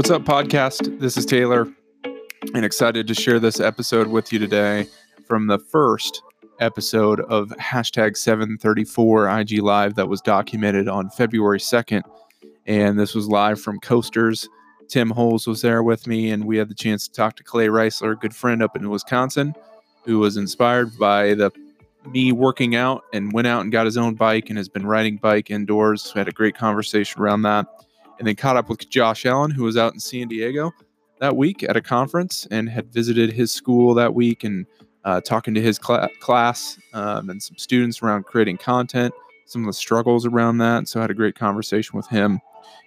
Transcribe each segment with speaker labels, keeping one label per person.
Speaker 1: What's up, podcast? This is Taylor, and excited to share this episode with you today from the first episode of hashtag 734 IG Live that was documented on February 2nd. And this was live from Coasters. Tim Holes was there with me, and we had the chance to talk to Clay Reisler, a good friend up in Wisconsin, who was inspired by the me working out and went out and got his own bike and has been riding bike indoors. We had a great conversation around that. And then caught up with Josh Allen, who was out in San Diego that week at a conference and had visited his school that week and uh, talking to his cl- class um, and some students around creating content, some of the struggles around that. So I had a great conversation with him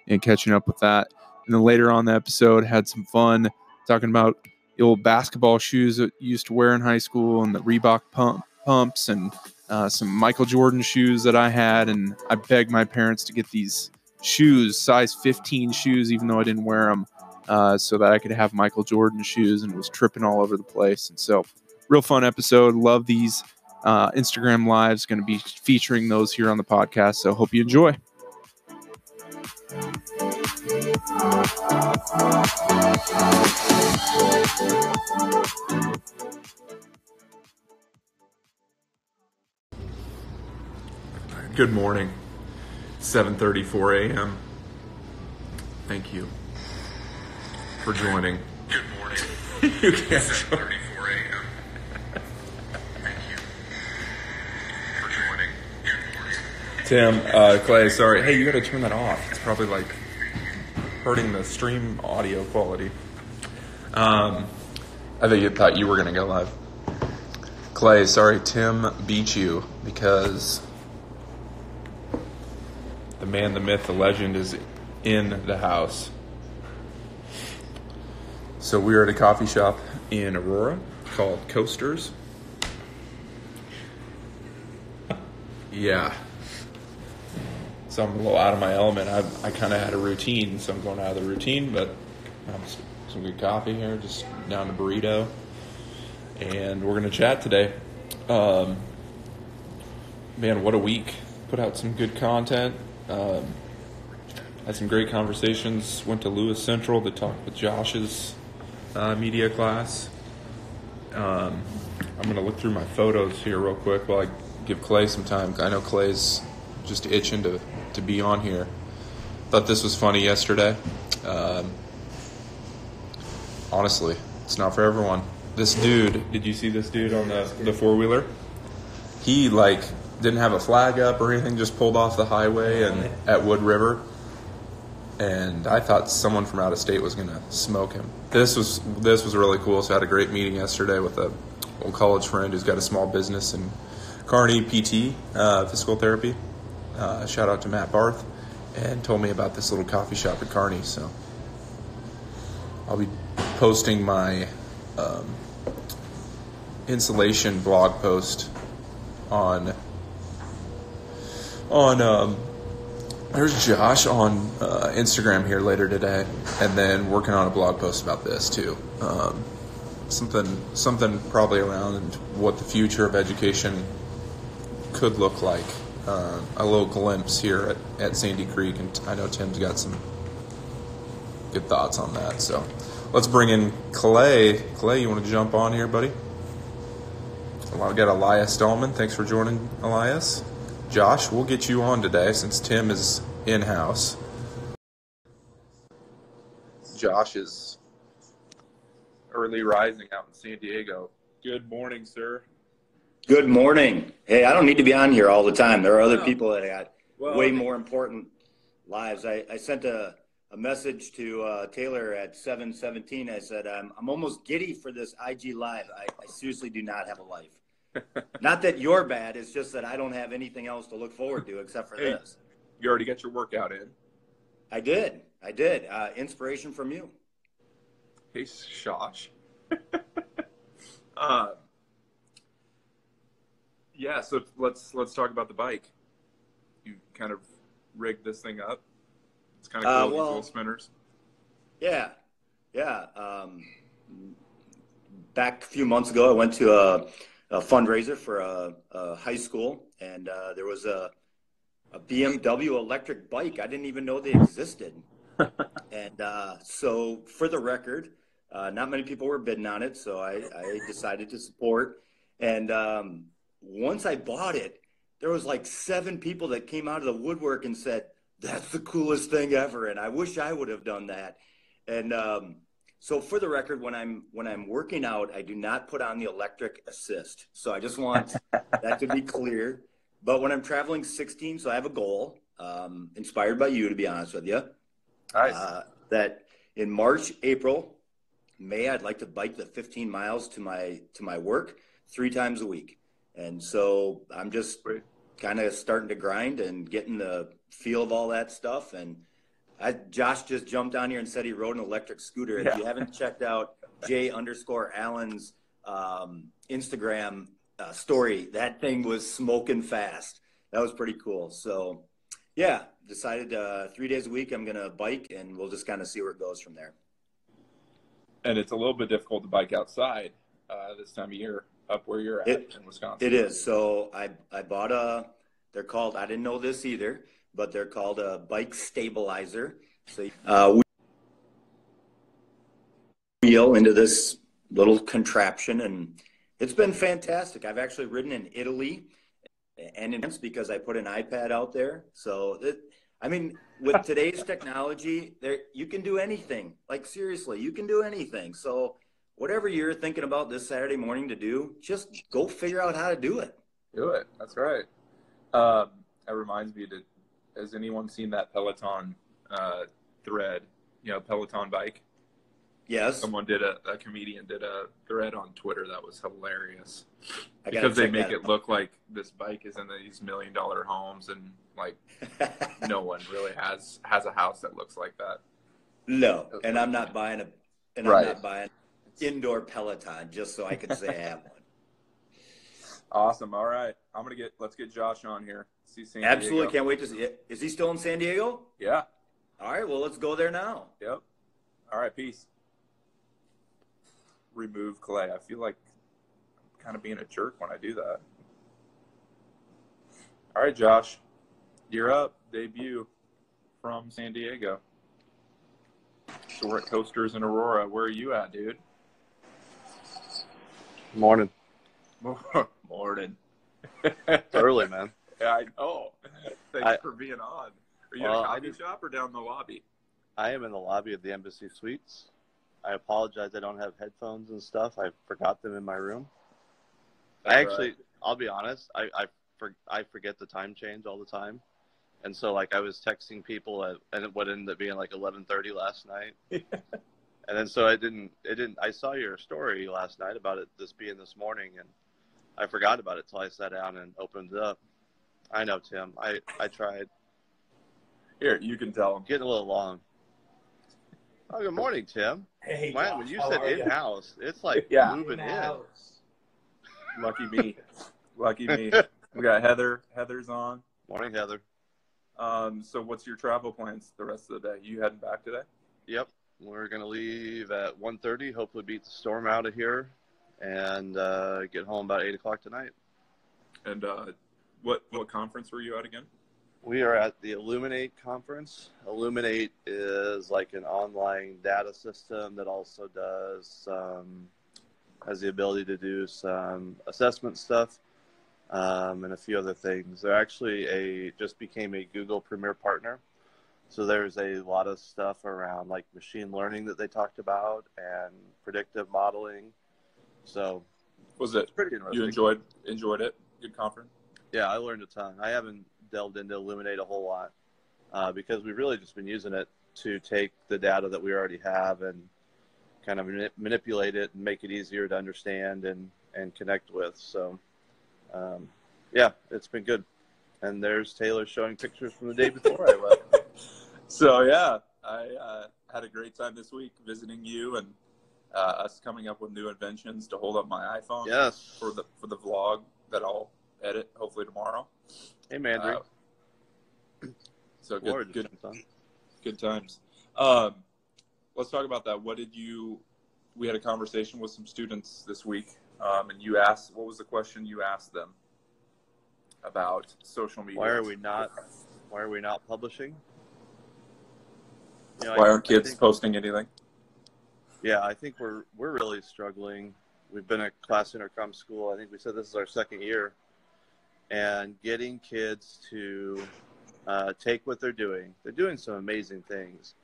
Speaker 1: and catching up with that. And then later on the episode, had some fun talking about the old basketball shoes that used to wear in high school and the Reebok pump pumps and uh, some Michael Jordan shoes that I had. And I begged my parents to get these shoes, size 15 shoes, even though I didn't wear them, uh, so that I could have Michael Jordan shoes and was tripping all over the place. And so, real fun episode. Love these uh, Instagram lives. Going to be featuring those here on the podcast. So, hope you enjoy. Good morning. 7:34 a.m. Thank you for joining.
Speaker 2: Good morning.
Speaker 1: you can't
Speaker 2: 7:34 a.m. Thank you for joining. Good morning.
Speaker 1: Tim, uh, Clay, sorry. Hey, you got to turn that off. It's probably like hurting the stream audio quality. Um, I think you thought you were going to go live. Clay, sorry, Tim beat you because man, the myth, the legend is in the house. So we are at a coffee shop in Aurora called Coasters. Yeah. So I'm a little out of my element. I, I kind of had a routine, so I'm going out of the routine, but um, some good coffee here, just down to burrito. And we're going to chat today. Um, man, what a week. Put out some good content. Um, had some great conversations. Went to Lewis Central to talk with Josh's uh, media class. Um, I'm going to look through my photos here real quick while I give Clay some time. I know Clay's just itching to, to be on here. Thought this was funny yesterday. Um, honestly, it's not for everyone. This dude, did you see this dude on the, the four wheeler? He like didn't have a flag up or anything, just pulled off the highway and at Wood River. And I thought someone from out of state was gonna smoke him. This was this was really cool. So I had a great meeting yesterday with a old college friend who's got a small business in Kearney PT, uh, physical therapy. Uh, shout out to Matt Barth, and told me about this little coffee shop at Kearney. So I'll be posting my um, insulation blog post on on um, there's Josh on uh, Instagram here later today, and then working on a blog post about this too. Um, something something probably around what the future of education could look like. Uh, a little glimpse here at, at Sandy Creek, and I know Tim's got some good thoughts on that. So let's bring in Clay. Clay, you want to jump on here, buddy? I've got Elias Dahlman. Thanks for joining, Elias. Josh, we'll get you on today since Tim is in house. Josh is early rising out in San Diego. Good morning, sir.
Speaker 3: Good morning. Hey, I don't need to be on here all the time. There are other
Speaker 1: No.
Speaker 3: people that got
Speaker 1: Well,
Speaker 3: way more important lives. I, I sent a, a message to uh, Taylor at 717. I said, I'm, I'm almost giddy for this IG live. I, I seriously do not have a life. Not that you're bad. It's just that I don't have anything else to look forward to except for
Speaker 1: Hey.
Speaker 3: this.
Speaker 1: You already got your workout in.
Speaker 3: I did. I did. Uh, inspiration from you.
Speaker 1: Hey, Shosh. uh, yeah, so let's let's talk about the bike. You kind of rigged this thing up. It's kind of
Speaker 3: Uh,
Speaker 1: cool. these
Speaker 3: well-
Speaker 1: spinners.
Speaker 3: Yeah, yeah. Um, back a few months ago, I went to a, a fundraiser for a, a high school, and uh, there was a, a BMW electric bike. I didn't even know they existed. and uh, so, for the record, uh, not many people were bidding on it, so I, I decided to support. And um, once I bought it, there was like seven people that came out of the woodwork and said, "That's the coolest thing ever," and I wish I would have done that. And um, so, for the record, when I'm when I'm working out, I do not put on the electric assist. So I just want that to be clear. But when I'm traveling 16, so I have a goal, um, inspired by you, to be honest with you.
Speaker 1: Nice.
Speaker 3: Uh, that in March, April, May, I'd like to bike the 15 miles to my to my work three times a week, and so I'm just kind of starting to grind and getting the feel of all that stuff. And I, Josh just jumped on here and said he rode an electric scooter. If
Speaker 1: Yeah.
Speaker 3: you haven't checked out J underscore Allen's um, Instagram uh, story, that thing was smoking fast. That was pretty cool. So, yeah, decided uh, three days a week I'm gonna bike, and we'll just kind of see where it goes from there.
Speaker 1: and it's a little bit difficult to bike outside uh, this time of year up where you're at
Speaker 3: It-
Speaker 1: in Wisconsin.
Speaker 3: It is. So I I bought a. They're called. I didn't know this either, but they're called a bike stabilizer. So uh, wheel into this little contraption, and it's been fantastic. I've actually ridden in Italy and in France because I put an iPad out there. So it, I mean, with today's technology, there you can do anything. Like seriously, you can do anything. So whatever you're thinking about this Saturday morning to do, just go figure out how to do it.
Speaker 1: Do it. That's right. Um, that reminds me to. Has anyone seen that Peloton uh, thread? You know, Peloton bike.
Speaker 3: Yes,
Speaker 1: Someone did a, a comedian did a thread on Twitter that was hilarious because they make it look like this bike is in these million dollar homes and like no one really has has a house that looks like that.
Speaker 3: no, and I'm not buying a, and
Speaker 1: Right.
Speaker 3: I'm not buying indoor Peloton just so I can say I have one.
Speaker 1: Awesome. All right, I'm gonna get let's get Josh on here. See San
Speaker 3: Absolutely,
Speaker 1: Diego.
Speaker 3: can't wait to see it. Is he still in San Diego?
Speaker 1: Yeah.
Speaker 3: All right, well let's go there now.
Speaker 1: Yep. All right. Peace. Remove Clay. I feel like I'm kind of being a jerk when I do that. All right, Josh. You're up. Debut from San Diego. So we're at Coasters in Aurora. Where are you at, dude?
Speaker 4: Morning.
Speaker 1: Morning.
Speaker 4: Early, man.
Speaker 1: Yeah, I know. Thanks
Speaker 4: I-
Speaker 1: for being on. Are you
Speaker 4: Well,
Speaker 1: at a coffee shop or down the lobby?
Speaker 4: I am in the lobby of the Embassy Suites. I apologize. I don't have headphones and stuff. I forgot them in my room. I actually,
Speaker 1: right.
Speaker 4: I'll be honest. I I, for, I forget the time change all the time, and so like I was texting people at, and it would end up being like 11:30 last night. and then so I didn't. It didn't. I saw your story last night about it this being this morning, and I forgot about it till I sat down and opened it up. I know, Tim. I I tried.
Speaker 1: Here, you can tell him.
Speaker 4: Getting a little long. Oh, good morning, Tim.
Speaker 5: Hey,
Speaker 4: Man,
Speaker 5: Josh,
Speaker 4: when you
Speaker 5: how
Speaker 4: said
Speaker 5: are ya?
Speaker 4: in house, it's like
Speaker 1: Yeah.
Speaker 4: moving in.
Speaker 5: In-house.
Speaker 1: Lucky me. Lucky me. We got Heather. Heather's on.
Speaker 4: Morning, Heather.
Speaker 1: Um, so what's your travel plans the rest of the day? You heading back today?
Speaker 4: Yep, we're gonna leave at 1.30, Hopefully, beat the storm out of here, and uh, get home about eight o'clock tonight.
Speaker 1: And uh, what what conference were you at again?
Speaker 4: We are at the Illuminate conference. Illuminate is like an online data system that also does um, has the ability to do some assessment stuff um, and a few other things. They're actually a just became a Google Premier partner, so there's a lot of stuff around like machine learning that they talked about and predictive modeling. So
Speaker 1: Was it
Speaker 4: pretty interesting.
Speaker 1: you enjoyed enjoyed it? Good conference.
Speaker 4: Yeah, I learned a ton. I haven't delved into Illuminate a whole lot uh, because we've really just been using it to take the data that we already have and kind of manip- manipulate it and make it easier to understand and, and connect with. So, um, yeah, it's been good. And there's Taylor showing pictures from the day before I left.
Speaker 1: So yeah, I uh, had a great time this week visiting you and uh, us coming up with new inventions to hold up my iPhone
Speaker 4: Yes.
Speaker 1: for the for the vlog that I'll edit hopefully tomorrow.
Speaker 4: Hey, Mandarin.
Speaker 1: Uh, so good good good times. Um, let's talk about that. What did you? We had a conversation with some students this week, um, and you asked, "What was the question you asked them about social media?"
Speaker 4: Why are we not? Why are we not publishing? You know,
Speaker 1: Why aren't
Speaker 4: I
Speaker 1: kids
Speaker 4: think-
Speaker 1: posting anything?
Speaker 4: Yeah, I think we're we're really struggling. We've been a class intercom school. I think we said this is our second year, and getting kids to uh, take what they're doing. They're doing some amazing things,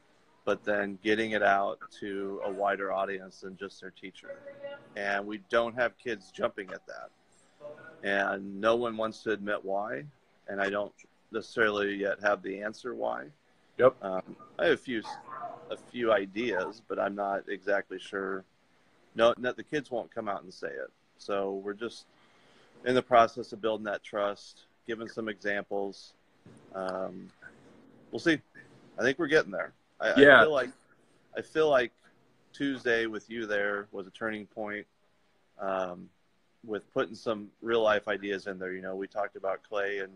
Speaker 4: but then getting it out to a wider audience than just their teacher. And we don't have kids jumping at that, and no one wants to admit why. And I don't necessarily yet have the answer why.
Speaker 1: Yep.
Speaker 4: Um, I have a few a few ideas, but I'm not exactly sure. No, no, the kids won't come out and say it. So we're just in the process of building that trust, giving some examples. Um, we'll see. I think we're getting there. I,
Speaker 1: Yeah.
Speaker 4: I feel like I feel like Tuesday with you there was a turning point. Um, with putting some real life ideas in there. You know, we talked about Clay and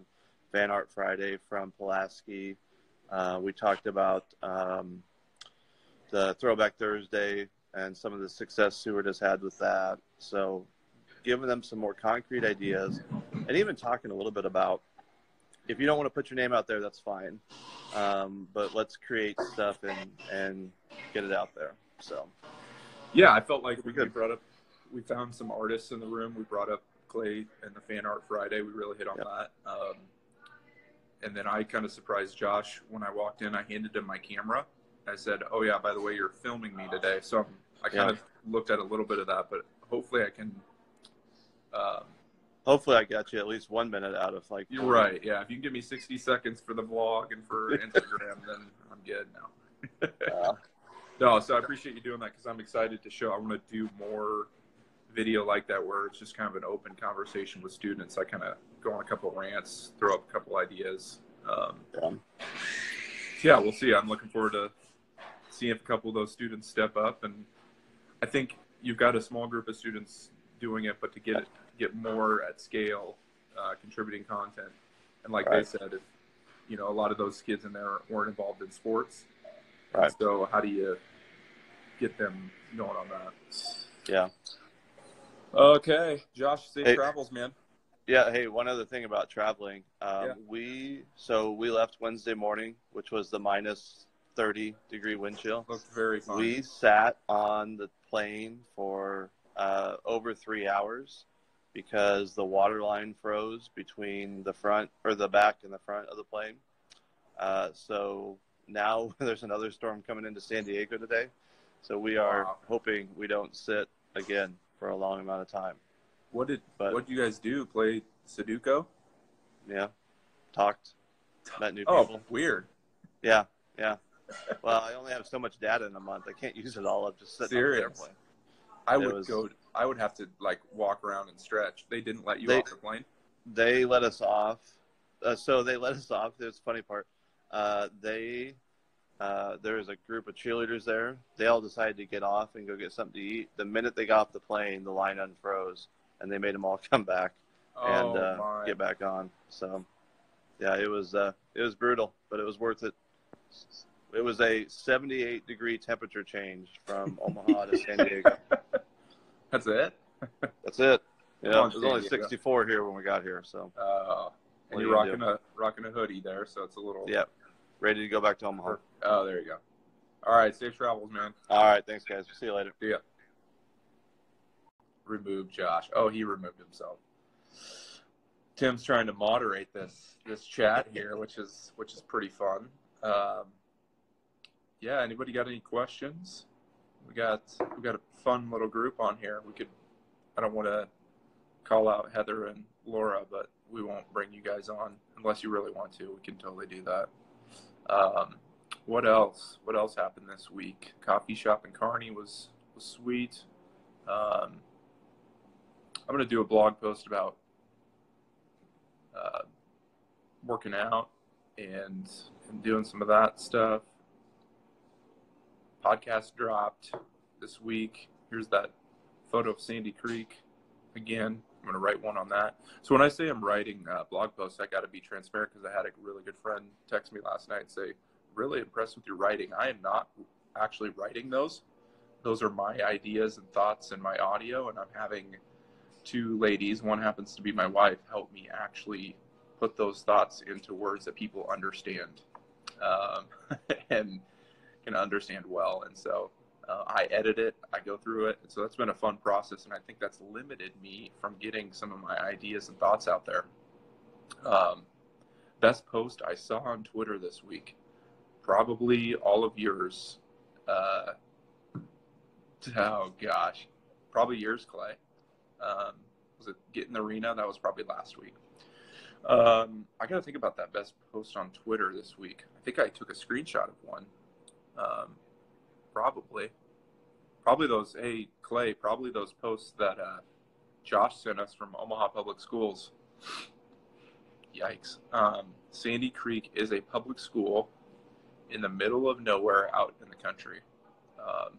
Speaker 4: Fan Art Friday from Pulaski. Uh, we talked about um, the Throwback Thursday and some of the success Seward has had with that. So, giving them some more concrete ideas, and even talking a little bit about if you don't want to put your name out there, that's fine. Um, but let's create stuff and and get it out there. So,
Speaker 1: Yeah, I felt like we, we brought up, we found some artists in the room. We brought up Clay and the Fan Art Friday. We really hit on
Speaker 4: Yep.
Speaker 1: that. Um, and then I kind of surprised Josh when I walked in. I handed him my camera. I said, "Oh yeah, by the way, you're filming me today." So I'm, I kind
Speaker 4: Yeah.
Speaker 1: of looked at a little bit of that, but hopefully I can. Um,
Speaker 4: hopefully, I got you at least one minute out of like.
Speaker 1: you're right. Yeah, if you can give me 60 seconds for the vlog and for Instagram, then I'm good now.
Speaker 4: Uh,
Speaker 1: No, so I appreciate you doing that because I'm excited to show. I want to do more video like that where it's just kind of an open conversation with students. I kind of go on a couple of rants, throw up a couple ideas. Um,
Speaker 4: yeah.
Speaker 1: yeah, we'll see. I'm looking forward to seeing if a couple of those students step up, and I think you've got a small group of students doing it, but to get it get more at scale, uh, contributing content, and like
Speaker 4: Right.
Speaker 1: they said, if you know a lot of those kids in there weren't involved in sports,
Speaker 4: Right.
Speaker 1: so how do you get them going on that?
Speaker 4: Yeah.
Speaker 1: Okay, Josh, safe
Speaker 4: Hey.
Speaker 1: travels, man.
Speaker 4: Yeah. Hey, one other thing about traveling. Um,
Speaker 1: Yeah.
Speaker 4: We so we left Wednesday morning, which was the minus thirty degree wind chill.
Speaker 1: Looked very fun.
Speaker 4: We sat on the plane for uh, over three hours because the water line froze between the front or the back and the front of the plane. Uh, so now there's another storm coming into San Diego today. So we are
Speaker 1: Wow.
Speaker 4: hoping we don't sit again for a long amount of time.
Speaker 1: what did
Speaker 4: but-
Speaker 1: what did you guys do? Play Sudoku?
Speaker 4: Yeah. Talked. Met new
Speaker 1: Oh,
Speaker 4: people.
Speaker 1: weird.
Speaker 4: Yeah. Yeah. Well, I only have so much data in a month. I can't use it all up just sitting
Speaker 1: Serious?
Speaker 4: on the airplane.
Speaker 1: I would
Speaker 4: was-
Speaker 1: go. I would have to like walk around and stretch. They didn't let you
Speaker 4: They-
Speaker 1: off the plane.
Speaker 4: They let us off. Uh, so they let us off. There's the funny part. Uh, they uh, there was a group of cheerleaders there. They all decided to get off and go get something to eat. The minute they got off the plane, the line unfroze, and they made them all come back and
Speaker 1: oh
Speaker 4: uh, get back on. So, yeah, it was uh, it was brutal, but it was worth it. It was a 78 degree temperature change from Omaha to San Diego.
Speaker 1: That's it.
Speaker 4: That's it. Yeah,
Speaker 1: on,
Speaker 4: it was only
Speaker 1: Diego.
Speaker 4: 64 here when we got here, so
Speaker 1: Uh, and you're
Speaker 4: you
Speaker 1: rocking a rocking a hoodie there, so it's a little.
Speaker 4: yeah, ready to go back to Omaha.
Speaker 1: Oh, there you go. All right, safe travels, man.
Speaker 4: All right, thanks guys. See you later.
Speaker 1: See ya. Remove Josh. Oh, he removed himself. Tim's trying to moderate this this chat here, which is which is pretty fun. Um, yeah, anybody got any questions? We got we got a fun little group on here. We could. I don't want to call out Heather and Laura, but we won't bring you guys on unless you really want to. We can totally do that. Um, what else? What else happened this week? Coffee shop in Kearney was was sweet. Um, I'm gonna do a blog post about uh, working out and and doing some of that stuff. Podcast dropped this week. Here's that photo of Sandy Creek again. I'm gonna write one on that. So when I say I'm writing uh, blog posts, I got to be transparent because I had a really good friend text me last night and say, "Really impressed with your writing. I am not actually writing those. Those are my ideas and thoughts and my audio, and I'm having two ladies. One happens to be my wife. Help me actually put those thoughts into words that people understand. Um, and can understand well. And so uh, I edit it, I go through it. So that's been a fun process. And I think that's limited me from getting some of my ideas and thoughts out there. Um, best post I saw on Twitter this week, probably all of yours. Uh, oh gosh, probably yours, Clay. Um, was it get in the arena? That was probably last week. Um, I got to think about that best post on Twitter this week. I think I took a screenshot of one. Um, probably, probably those. Hey Clay, probably those posts that uh, Josh sent us from Omaha Public Schools. Yikes! Um, Sandy Creek is a public school in the middle of nowhere out in the country. Um,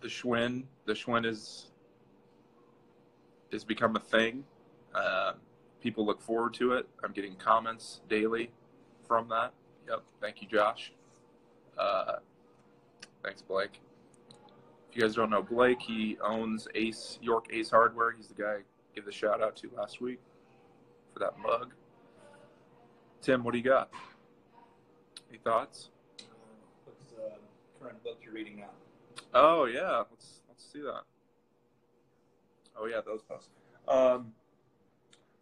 Speaker 1: the Schwinn, the Schwinn is has become a thing. Uh, people look forward to it. I'm getting comments daily from that. Yep. Thank you, Josh. Uh, thanks, Blake. If you guys don't know Blake, he owns Ace York Ace Hardware. He's the guy I gave the shout out to last week for that mug. Tim, what do you got? Any thoughts?
Speaker 5: What's the current book you're reading now?
Speaker 1: Oh yeah, let's let's see that. Oh yeah, those posts. Um,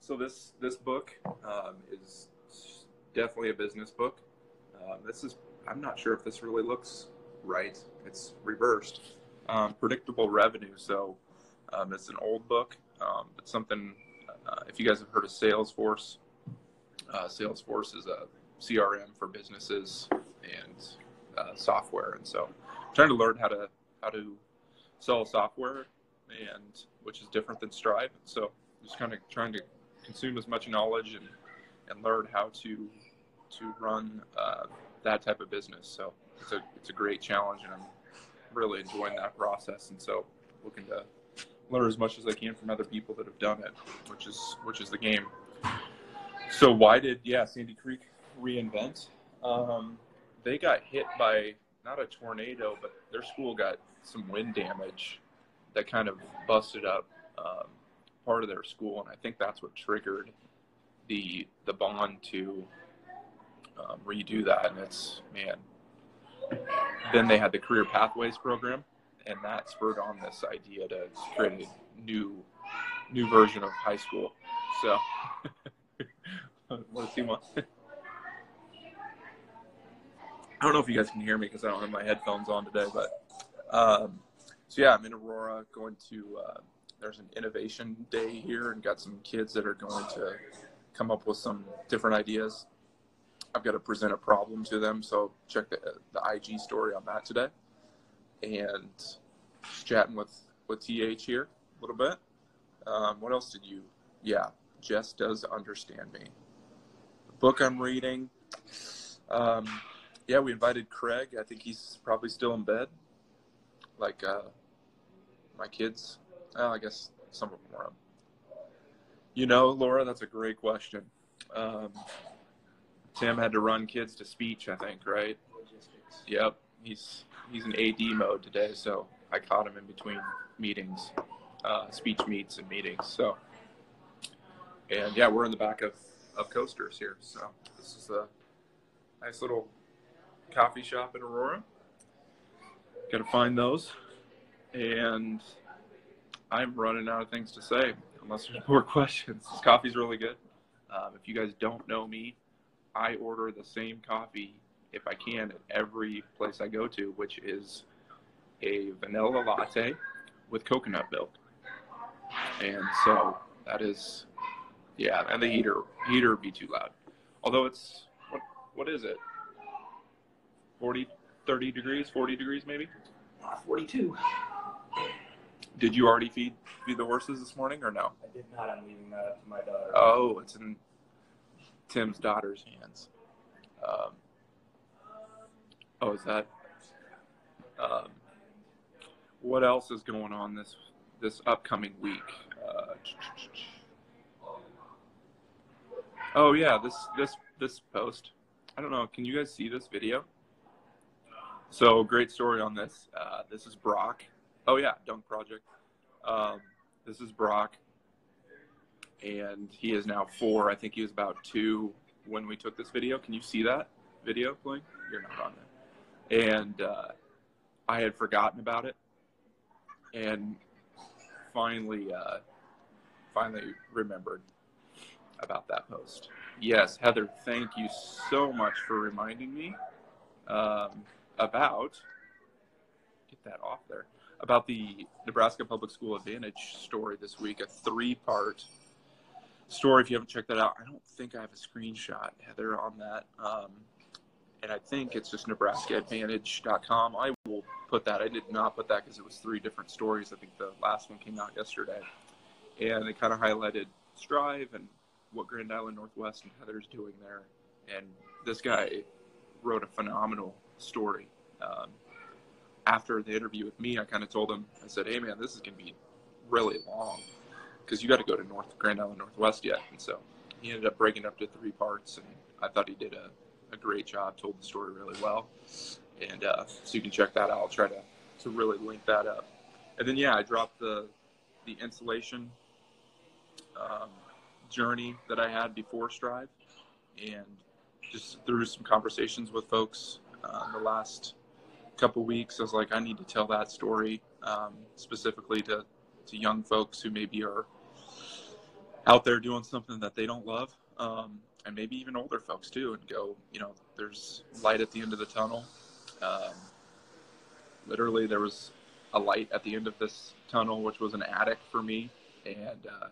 Speaker 1: so this this book um, is definitely a business book. Um, this is I'm not sure if this really looks right. It's reversed. Um, predictable revenue. So um, it's an old book. Um, it's something. Uh, if you guys have heard of Salesforce, uh, Salesforce is a CRM for businesses and uh, software, and so I'm trying to learn how to how to sell software, and which is different than Strive. So just kind of trying to consume as much knowledge and and learn how to to run uh, that type of business. So it's a it's a great challenge, and I'm really enjoying that process. And so looking to learn as much as I can from other people that have done it, which is which is the game. So why did yeah Sandy Creek reinvent? Um, they got hit by not a tornado, but their school got some wind damage that kind of busted up um, part of their school, and I think that's what triggered the the bond to um, redo that. And it's man. Then they had the career pathways program, and that spurred on this idea to create a new new version of high school. So, does he want? I don't know if you guys can hear me because I don't have my headphones on today, but um, so yeah, I'm in Aurora going to. Uh, there's an innovation day here, and got some kids that are going to come up with some different ideas. I've got to present a problem to them, so check the the IG story on that today, and chatting with with TH here a little bit. Um, what else did you? Yeah, Jess does understand me. The book I'm reading. Um, yeah, we invited Craig. I think he's probably still in bed. Like uh, my kids. Well, I guess some of them are up. You know, Laura, that's a great question. Um, Tim had to run kids to speech, I think, right?
Speaker 5: Logistics.
Speaker 1: Yep. He's he's in AD mode today, so I caught him in between meetings, uh, speech meets and meetings. So, and yeah, we're in the back of, of coasters here. So this is a nice little coffee shop in Aurora. Got to find those, and I'm running out of things to say unless there's more questions. This coffee's really good. Um, if you guys don't know me, I order the same coffee if I can at every place I go to, which is a vanilla latte with coconut milk. And so that is, yeah, and the heater heater would be too loud. Although it's what what is it? 40, 30 degrees, 40 degrees maybe?
Speaker 5: Uh, 42.
Speaker 1: Did you already feed feed the horses this morning or no?
Speaker 5: I did not. I'm leaving that up to my daughter.
Speaker 1: Oh, it's in Tim's daughter's hands. Um, oh, is that? Um, what else is going on this this upcoming week? Uh, oh yeah, this this this post. I don't know. Can you guys see this video? So great story on this. Uh, this is Brock. Oh yeah, Dunk Project. Um, this is Brock, and he is now four. I think he was about two when we took this video. Can you see that video link. You're not on there. And uh, I had forgotten about it, and finally, uh, finally remembered about that post. Yes, Heather, thank you so much for reminding me um, about get that off there about the Nebraska Public School Advantage story this week, a three-part story. If you haven't checked that out, I don't think I have a screenshot, Heather, on that. Um, and I think it's just NebraskaAdvantage.com. I will put that. I did not put that because it was three different stories. I think the last one came out yesterday, and it kind of highlighted Strive and what Grand Island Northwest and Heather's doing there. And this guy wrote a phenomenal story. Um, after the interview with me, I kind of told him, I said, "Hey, man, this is going to be really long because you got to go to North Grand Island Northwest yet." And so he ended up breaking up to three parts, and I thought he did a, a great job, told the story really well, and uh, so you can check that out. I'll try to to really link that up, and then yeah, I dropped the the insulation um, journey that I had before Strive, and just through some conversations with folks uh, in the last couple weeks, I was like, I need to tell that story um, specifically to, to young folks who maybe are out there doing something that they don't love, um, and maybe even older folks too, and go, you know, there's light at the end of the tunnel. Um, literally, there was a light at the end of this tunnel, which was an attic for me, and uh,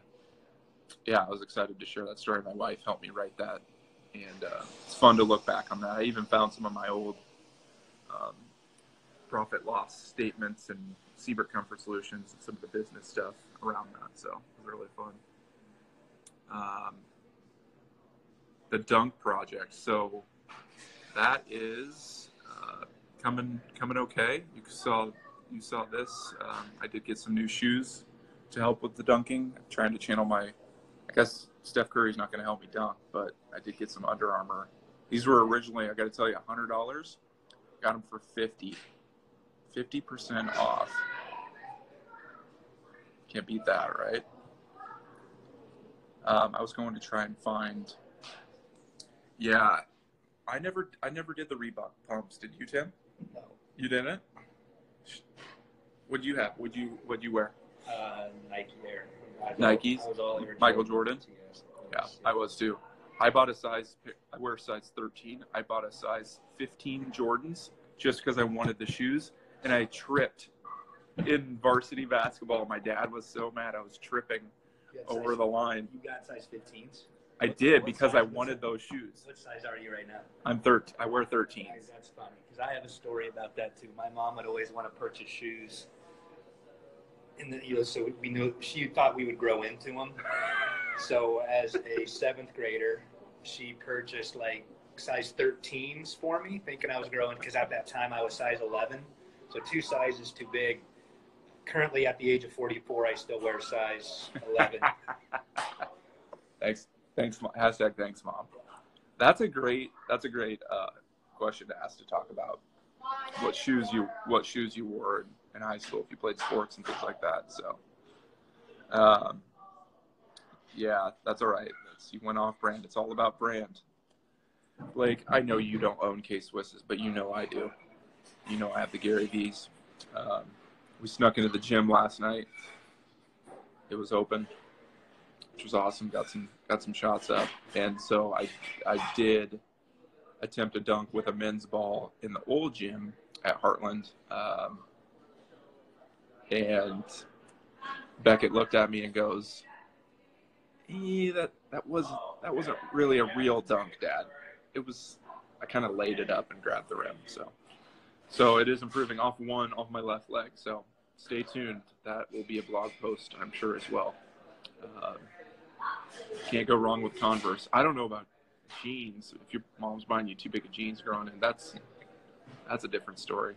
Speaker 1: yeah, I was excited to share that story. My wife helped me write that, and uh, it's fun to look back on that. I even found some of my old um, profit loss statements and Siebert Comfort Solutions and some of the business stuff around that. So it was really fun. Um, the Dunk Project. So that is uh, coming coming okay. You saw you saw this. Um, I did get some new shoes to help with the dunking. I'm trying to channel my. I guess Steph Curry's not going to help me dunk, but I did get some Under Armour. These were originally, I got to tell you, hundred dollars. Got them for fifty. 50% off. Can't beat that, right? Um, I was going to try and find. Yeah, I never, I never did the Reebok pumps. Did you, Tim?
Speaker 5: No.
Speaker 1: You didn't. What do you have? Would you, what you wear?
Speaker 5: Uh, Nike Air.
Speaker 1: Nikes?
Speaker 5: I was all
Speaker 1: Michael Jordan? Yeah, I was too. I bought a size. I wear a size 13. I bought a size 15 Jordans just because I wanted the shoes, and I tripped in varsity basketball. My dad was so mad. I was tripping over
Speaker 5: size-
Speaker 1: the line.
Speaker 5: You got size 15s.
Speaker 1: I
Speaker 5: What-
Speaker 1: did because I wanted those shoes.
Speaker 5: What size are you right now?
Speaker 1: I'm 13. I wear 13.
Speaker 5: Guys, that's funny because I have a story about that too. My mom would always want to purchase shoes, and the, you know, so we knew she thought we would grow into them. So as a seventh grader, she purchased like size 13s for me, thinking I was growing because at that time I was size 11, so two sizes too big. Currently, at the age of 44, I still wear size 11.
Speaker 1: Thanks. Thanks. Hashtag thanks, mom. That's a great. That's a great uh, question to ask to talk about. What shoes you What shoes you wore in, high school if you played sports and things like that. So, um, yeah, that's all right. That's, you went off brand. It's all about brand. Blake, I know you don't own K Swisses, but you know I do. You know I have the Gary V's. Um, we snuck into the gym last night. It was open which was awesome. Got some got some shots up, and so I I did attempt a dunk with a men's ball in the old gym at Heartland, um, and Beckett looked at me and goes, "That that was that wasn't really a real dunk, Dad. It was I kind of laid it up and grabbed the rim, so so it is improving off one off my left leg. So stay tuned. That will be a blog post, I'm sure as well." Um, can't go wrong with Converse. I don't know about jeans. If your mom's buying you too big of jeans growing in, that's that's a different story.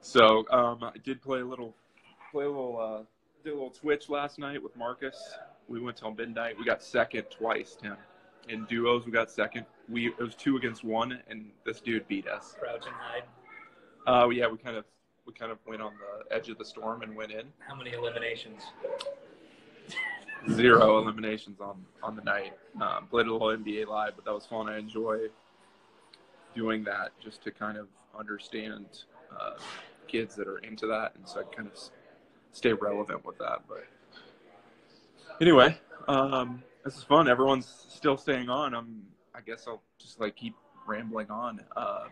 Speaker 1: So um, I did play a little, play a little, uh, did a little Twitch last night with Marcus. We went till midnight. We got second twice, Tim. In duos, we got second. We it was two against one, and this dude beat us.
Speaker 5: Crouch and hide.
Speaker 1: Uh, yeah, we kind of we kind of went on the edge of the storm and went in.
Speaker 5: How many eliminations?
Speaker 1: zero eliminations on on the night. Um, played a little NBA live, but that was fun. I enjoy doing that just to kind of understand uh, kids that are into that, and so I kind of stay relevant with that. But anyway, um, this is fun. Everyone's still staying on. I'm. I guess I'll just like keep rambling on. Um,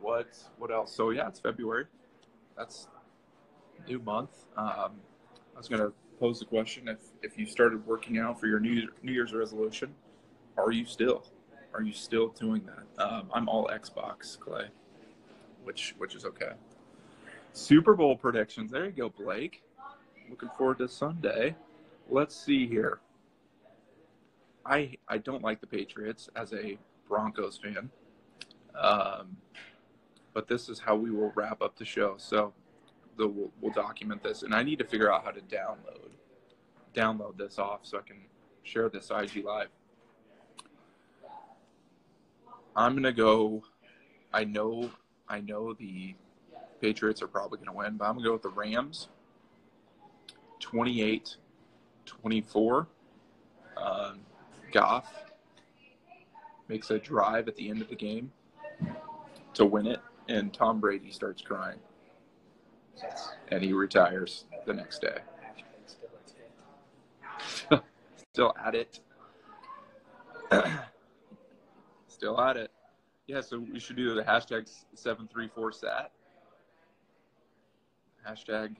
Speaker 1: what what else? So yeah, it's February. That's new month. Um, I was gonna pose the question if if you started working out for your New New Year's resolution, are you still? Are you still doing that? Um, I'm all Xbox, Clay, which which is okay. Super Bowl predictions. There you go, Blake. Looking forward to Sunday. Let's see here. I I don't like the Patriots as a Broncos fan, um, but this is how we will wrap up the show. So the, we'll, we'll document this, and I need to figure out how to download download this off so I can share this IG live. I'm gonna go. I know I know the Patriots are probably gonna win, but I'm gonna go with the Rams. 28 24. Um, Goff makes a drive at the end of the game to win it, and Tom Brady starts crying, and he retires the next day. still. At it. Still at it. Yeah, so we should do the hashtag 734SAT. Hashtag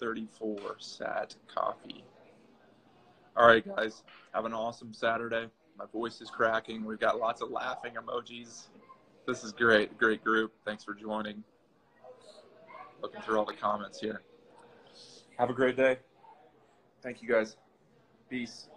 Speaker 1: 734SAT coffee. All right, guys. Have an awesome Saturday. My voice is cracking. We've got lots of laughing emojis. This is great. Great group. Thanks for joining. Looking through all the comments here. Have a great day. Thank you, guys. Peace.